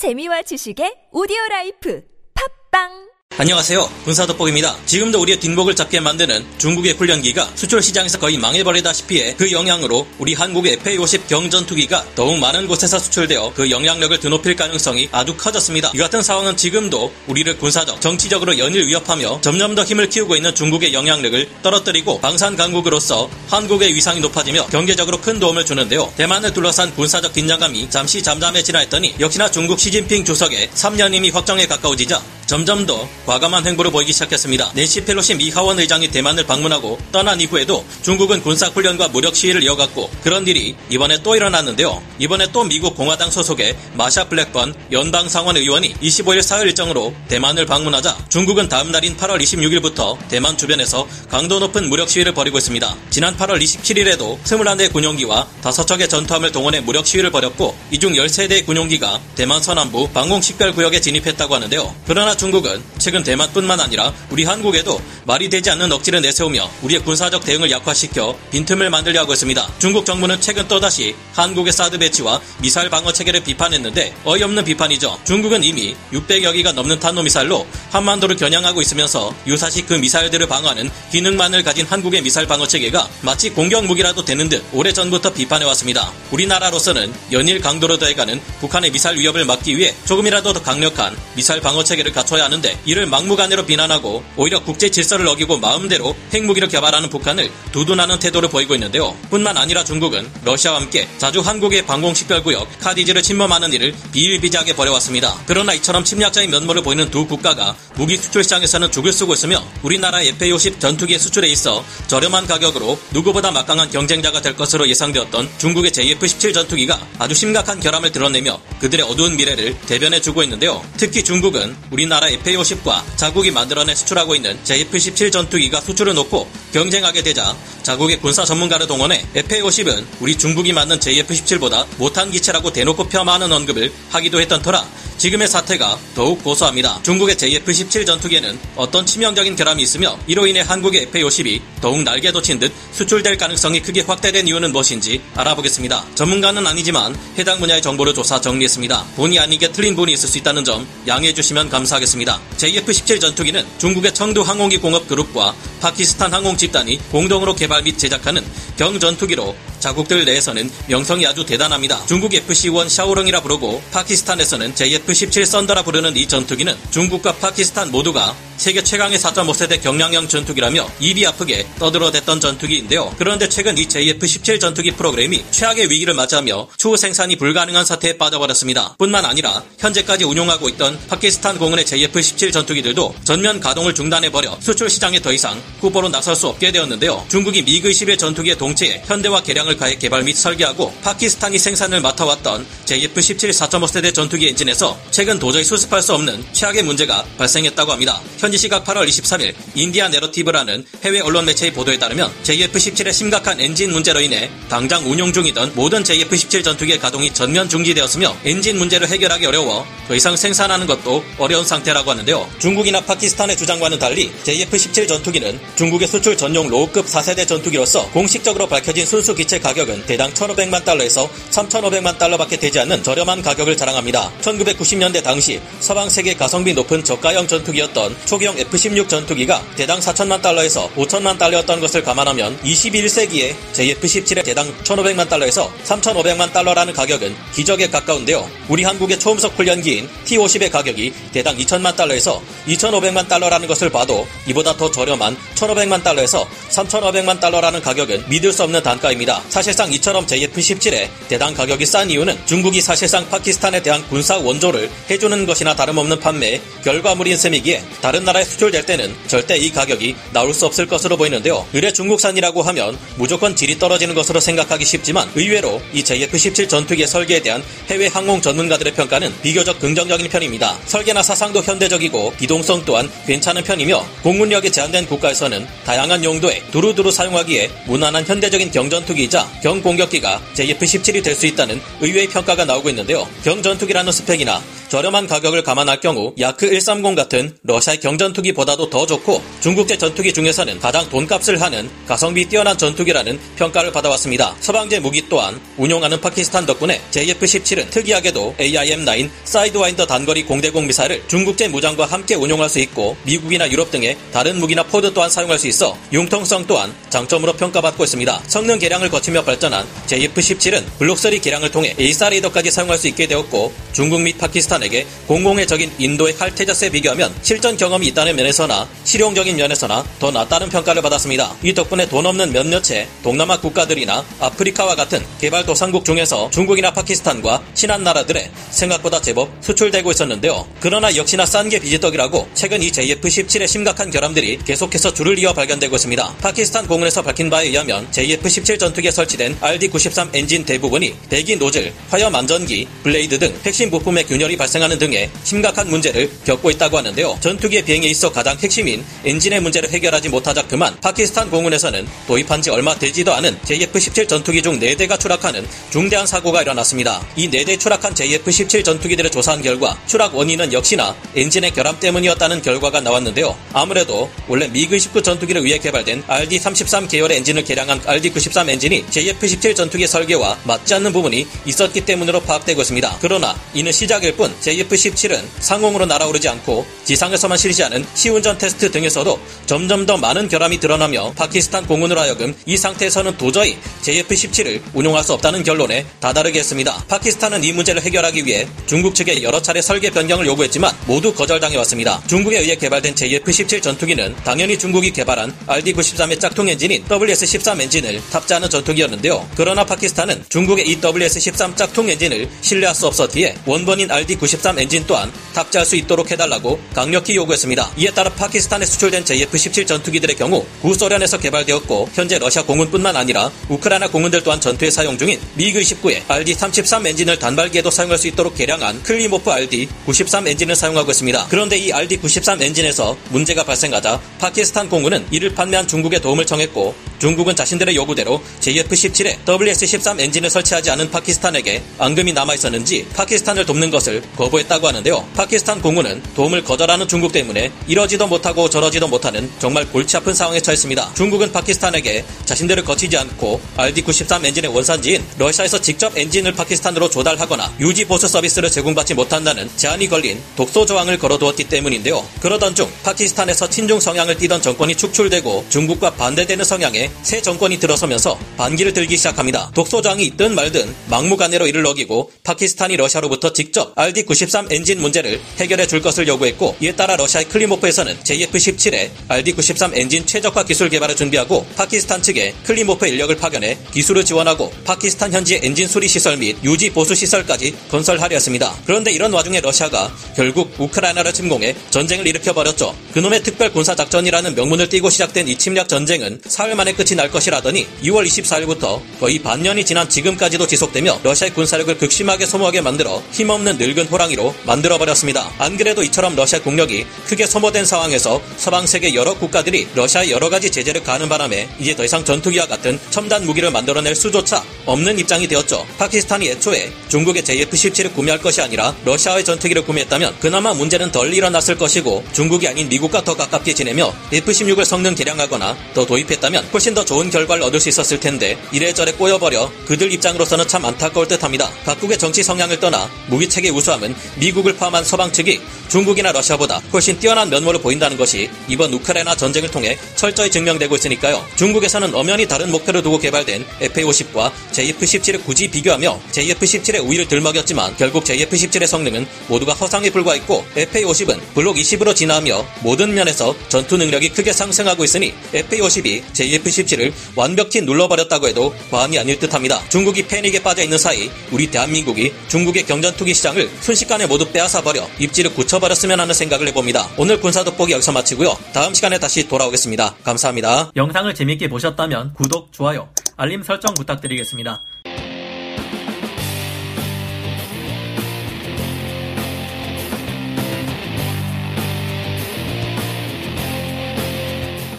재미와 지식의 오디오 라이프. 팟빵 안녕하세요. 군사도복입니다. 지금도 우리의 뒷목을 잡게 만드는 중국의 훈련기가 수출 시장에서 거의 망해버리다시피 해 그 영향으로 우리 한국의 F-50 경전투기가 더욱 많은 곳에서 수출되어 그 영향력을 드높일 가능성이 아주 커졌습니다. 이 같은 상황은 지금도 우리를 군사적, 정치적으로 연일 위협하며 점점 더 힘을 키우고 있는 중국의 영향력을 떨어뜨리고 방산 강국으로서 한국의 위상이 높아지며 경제적으로 큰 도움을 주는데요. 대만을 둘러싼 군사적 긴장감이 잠시 잠잠해지나 했더니 역시나 중국 시진핑 주석의 3연임이 확정에 가까워지자 점점 더 과감한 행보를 보이기 시작했습니다. 낸시 펠로시 미 하원 의장이 대만을 방문하고 떠난 이후에도 중국은 군사훈련과 무력 시위를 이어갔고 그런 일이 이번에 또 일어났는데요. 이번에 또 미국 공화당 소속의 마샤 블랙번 연방 상원 의원이 25일 사흘 일정으로 대만을 방문하자 중국은 다음 날인 8월 26일부터 대만 주변에서 강도 높은 무력 시위를 벌이고 있습니다. 지난 8월 27일에도 21대 군용기와 5척의 전투함을 동원해 무력 시위를 벌였고 이 중 13대의 군용기가 대만 서남부 방공 식별 구역에 진입했다고 하는데요. 그러나 중국은 최근 대만뿐만 아니라 우리 한국에도 말이 되지 않는 억지를 내세우며 우리의 군사적 대응을 약화시켜 빈틈을 만들려 하고 있습니다. 중국 정부는 최근 또다시 한국의 사드 배치와 미사일 방어 체계를 비판했는데 어이없는 비판이죠. 중국은 이미 600여 기가 넘는 탄도미사일로 한반도를 겨냥하고 있으면서 유사시 그 미사일들을 방어하는 기능만을 가진 한국의 미사일 방어 체계가 마치 공격 무기라도 되는 듯 오래전부터 비판해왔습니다. 우리나라로서는 연일 강도로 더해가는 북한의 미사일 위협을 막기 위해 조금이라도 더 강력한 미사일 방어 체계를 갖춰야 하는데 이를 막무가내로 비난하고 오히려 국제 질서를 어기고 마음대로 핵무기를 개발하는 북한을 두둔하는 태도를 보이고 있는데요. 뿐만 아니라 중국은 러시아와 함께 자주 한국의 방공식별구역 카디즈를 침범하는 일을 비일비재하게 벌여왔습니다. 그러나 이처럼 침략자의 면모를 보이는 두 국가가 무기 수출 시장에서는 죽을 쓰고 있으며 우리나라 F-50 전투기의 수출에 있어 저렴한 가격으로 누구보다 막강한 경쟁자가 될 것으로 예상되었던 중국의 JF-17 전투기가 아주 심각한 결함을 드러내며 그들의 어두운 미래를 대변해주고 있는데요. 특히 중국은 우리나라 F-50 과 자국이 만들어내 수출하고 있는 JF-17 전투기가 수출을 놓고 경쟁하게 되자 자국의 군사 전문가를 동원해 F-50은 우리 중국이 만든 JF-17보다 못한 기체라고 대놓고 폄하하는 언급을 하기도 했던 터라 지금의 사태가 더욱 고소합니다. 중국의 JF-17 전투기에는 어떤 치명적인 결함이 있으며 이로 인해 한국의 F-50이 더욱 날개 돋친 듯 수출될 가능성이 크게 확대된 이유는 무엇인지 알아보겠습니다. 전문가는 아니지만 해당 분야의 정보를 조사 정리했습니다. 본의 아니게 틀린 부분이 있을 수 있다는 점 양해해 주시면 감사하겠습니다. JF-17 전투기는 중국의 청두 항공기 공업 그룹과 파키스탄 항공 집단이 공동으로 개발 및 제작하는 경전투기로 자국들 내에서는 명성이 아주 대단합니다. 중국 FC-1 샤오렁이라 부르고 파키스탄에서는 JF-17 썬더라 부르는 이 전투기는 중국과 파키스탄 모두가 세계 최강의 4.5세대 경량형 전투기라며 입이 아프게 떠들어댔던 전투기인데요. 그런데 최근 이 JF-17 전투기 프로그램이 최악의 위기를 맞이하며 추후 생산이 불가능한 사태에 빠져버렸습니다. 뿐만 아니라 현재까지 운용하고 있던 파키스탄 공군의 JF-17 전투기들도 전면 가동을 중단해버려 수출 시장에 더 이상 후보로 나설 수 없게 되었는데요. 중국이 미그 11 전투기의 동체에 현대화 개량을 가해 개발 및 설계하고 파키스탄이 생산을 맡아왔던 JF-17 4.5세대 전투기 엔진에서 최근 도저히 수습할 수 없는 최악의 문제가 발생했다고 합니다. 현지 시각 8월 23일 인디아 내러티브라는 해외 언론 매체의 보도에 따르면 JF-17의 심각한 엔진 문제로 인해 당장 운용 중이던 모든 JF-17 전투기의 가동이 전면 중지되었으며 엔진 문제를 해결하기 어려워 더 이상 생산하는 것도 어려운 상태라고 하는데요. 중국이나 파키스탄의 주장과는 달리 JF-17 전투기는 중국의 수출 전용 low급 4세대 전투기로서 공식적으로 밝혀진 순수 기체 가격은 대당 1,500만 달러에서 3,500만 달러밖에 되지 않는 저렴한 가격을 자랑합니다. 1990년대 당시 서방 세계 가성비 높은 저가형 전투기였던 초기형 F-16 전투기가 대당 4천만 달러에서 5천만 달러였던 것을 감안하면 21세기에 JF-17의 대당 1,500만 달러에서 3,500만 달러라는 가격은 기적에 가까운데요. 우리 한국의 초음속 훈련기인 T-50의 가격이 대당 2천만 달러에서 2,500만 달러라는 것을 봐도 이보다 더 저렴한 1,500만 달러에서 3,500만 달러라는 가격은 믿을 수 없는 단가입니다. 사실상 이처럼 JF-17의 대당 가격이 싼 이유는 중국이 사실상 파키스탄에 대한 군사 원조를 해주는 것이나 다름없는 판매의 결과물인 셈이기에 다른 나라에 수출될 때는 절대 이 가격이 나올 수 없을 것으로 보이는데요. 의뢰 중국산이라고 하면 무조건 질이 떨어지는 것으로 생각하기 쉽지만 의외로 이 JF-17 전투기의 설계에 대한 해외 항공 전문가들의 평가는 비교적 긍정적인 편입니다. 설계나 사상도 현대적이고 기동 유용성 또한 괜찮은 편이며 공군력이 제한된 국가에서는 다양한 용도에 두루두루 사용하기에 무난한 현대적인 경전투기이자 경공격기가 JF-17이 될 수 있다는 의외의 평가가 나오고 있는데요. 경전투기라는 스펙이나 저렴한 가격을 감안할 경우 야크 130 같은 러시아의 경전투기보다도 더 좋고 중국제 전투기 중에서는 가장 돈값을 하는 가성비 뛰어난 전투기라는 평가를 받아왔습니다. 서방제 무기 또한 운용하는 파키스탄 덕분에 JF-17은 특이하게도 AIM-9 사이드와인더 단거리 공대공 미사일을 중국제 무장과 함께 운용할 수 있고 미국이나 유럽 등의 다른 무기나 pod 또한 사용할 수 있어 융통성 또한 장점으로 평가받고 있습니다. 성능 개량을 거치며 발전한 JF-17은 블록3 개량을 통해 AESA 레이더까지 사용할 수 있게 되었고 중국 및 파키스탄에게 공공의 적인 인도의 HAL 테자스에 비교하면 실전 경험이 있다는 면에서나 실용적인 면에서나 더 낫다는 평가를 받았습니다. 이 덕분에 돈 없는 몇몇의 동남아 국가들이나 아프리카와 같은 개발도상국 중에서 중국이나 파키스탄과 친한 나라들에 생각보다 제법 수출되고 있었는데요. 그러나 역시나 싼 게 비지떡이라고 최근 이 JF-17의 심각한 결함들이 계속해서 줄을 이어 발견되고 있습니다. 파키스탄 공군에서 밝힌 바에 의하면 JF-17 전투기에 설치된 RD-93 엔진 대부분이 대기 노즐, 화염 안정기, 블레이드 등 핵심 부품에 균열이 발생하는 등의 심각한 문제를 겪고 있다고 하는데요. 전투기의 비행에 있어 가장 핵심인 엔진의 문제를 해결하지 못하자 그만 파키스탄 공군에서는 도입한 지 얼마 되지도 않은 JF-17 전투기 중 4대가 추락하는 중대한 사고가 일어났습니다. 이 4대 추락한 JF-17 전투기들을 조사한 결과 추락 원인은 역시나 엔진의 결함 때문이었다는 결과가 나왔는데요. 아무래도 원래 미그19 전투기를 위해 개발된 RD-33 계열의 엔진을 개량한 RD-93 엔진이 JF-17 전투기 설계와 맞지 않는 부분이 있었기 때문으로 파악되고 있습니다. 그러나 이는 시작일 뿐 JF-17은 상공으로 날아오르지 않고 지상에서만 실시하는 시운전 테스트 등에서도 점점 더 많은 결함이 드러나며 파키스탄 공군으로 하여금 이 상태에서는 도저히 JF-17을 운용할 수 없다는 결론에 다다르게 했습니다. 파키스탄은 이 문제를 해결하기 위해 중국 측에 여러 차례 설계 변경을 요구했지만 모두 거절당해왔습니다. 중국에 의해 개발된 JF-17 전투기는 당연히 중국이 개발한 RD-93의 짝퉁 엔진인 WS-13 엔진을 탑재하는 전투기였는데요. 그러나 파키스탄은 중국의 이 WS-13 짝퉁 엔진을 신뢰할 수 없었기에 원본인 RD-93 엔진 또한 탑재할 수 있도록 해달라고 강력히 요구했습니다. 이에 따라 파키스탄에 수출된 JF-17 전투기들의 경우 구소련에서 개발되었고 현재 러시아 공군뿐만 아니라 우크라이나 공군들 또한 전투에 사용 중인 미그-19의 RD-33 엔진을 단발기에도 사용할 수 있도록 개량한 클리모프 RD-93 엔진을 사용하고 있습니다. 그런데 이 RD-93 엔진에서 문제가 발생하자 파키스탄 공군은 이를 판매한 중국에 도움을 청했고 중국은 자신들의 요구대로 JF-17에 WS-13 엔진을 설치하지 않은 파키스탄에게 앙금이 남아있었는지 파키스탄을 돕는 것을 거부했다고 하는데요. 파키스탄 공군은 도움을 거절하는 중국 때문에 이러지도 못하고 저러지도 못하는 정말 골치 아픈 상황에 처했습니다. 중국은 파키스탄에게 자신들을 거치지 않고 RD-93 엔진의 원산지인 러시아에서 직접 엔진을 파키스탄으로 조달하거나 유지 보수 서비스를 제공받지 못한다는 제한이 걸린 독소 조항을 걸어두었기 때문인데요. 그러던 중 파키스탄에서 친중 성향을 띠던 정권이 축출되고 중국과 반대되는 성향의 새 정권이 들어서면서 반기를 들기 시작합니다. 독소 조항이 있든 말든 막무가내로 이를 어기고 파키스탄이 러시아로부터 직접 RD-93 엔진 문제를 해결해 줄 것을 요구했고 이에 따라 러시아의 클리모프에서는 JF-17에 RD-93 엔진 최적화 기술 개발을 준비하고 파키스탄 측에 클리모프 인력을 파견해 기술을 지원하고 파키스탄 현지의 엔진 수리 시설 및 유지 보수 시설까지 건설하려 했습니다. 그런데 이런 와중에 러시아가 결국 우크라이나를 침공해 전쟁을 일으켜 버렸죠. 그놈의 특별 군사 작전이라는 명분을 띠고 시작된 이 침략 전쟁은 사흘 만에 끝이 날 것이라더니 2월 24일부터 거의 반년이 지난 지금까지도 지속되며 러시아의 군사력을 극심하게 소모하게 만들어 힘없는 늙은 호랑이로 만들어 버렸습니다. 안 그래도 이처럼 러시아 국력이 크게 소모된 상황에서 서방 세계 여러 국가들이 러시아의 여러 가지 제재를 가는 바람에 이제 더 이상 전투기와 같은 첨단 무기를 만들어낼 수조차 없는 입장이 되었죠. 파키스탄이 애초에 중국의 JF-17을 구매할 것이 아니라 러시아의 전투기를 구매했다면 그나마 문제는 덜 일어났을 것이고 중국이 아닌 미국과 더 가깝게 지내며 F-16을 성능 개량하거나 더 도입했다면 훨씬 더 좋은 결과를 얻을 수 있었을 텐데 이래저래 꼬여버려 그들 입장으로서는 참 안타까울 듯합니다. 각국의 정치 성향을 떠나 무기체계 우수함은 미국을 포함한 서방 측이 중국이나 러시아보다 훨씬 뛰어난 면모를 보인다는 것이 이번 우크라이나 전쟁을 통해 철저히 증명되고 있으니까요. 중국에서는 엄연히 다른 목표를 두고 개발된 FA-50과 JF-17을 굳이 비교하며 JF-17의 우위를 들먹였지만 결국 JF-17의 성능은 모두가 허상에 불과했고 FA-50은 블록 20으로 진화하며 모든 면에서 전투 능력이 크게 상승하고 있으니 FA-50이 JF-17을 완벽히 눌러버렸다고 해도 과언이 아닐 듯합니다. 중국이 패닉에 빠져 있는 사이 우리 대한민국이 중국의 경전투기 시장을 순식간에 모두 빼앗아버려 입지를 굳혀버렸으면 하는 생각을 해봅니다. 오늘 군사 돋보기 여기서 마치고요. 다음 시간에 다시 돌아오겠습니다. 감사합니다. 영상을 재밌게 보셨다면 구독, 좋아요, 알림 설정 부탁드리겠습니다.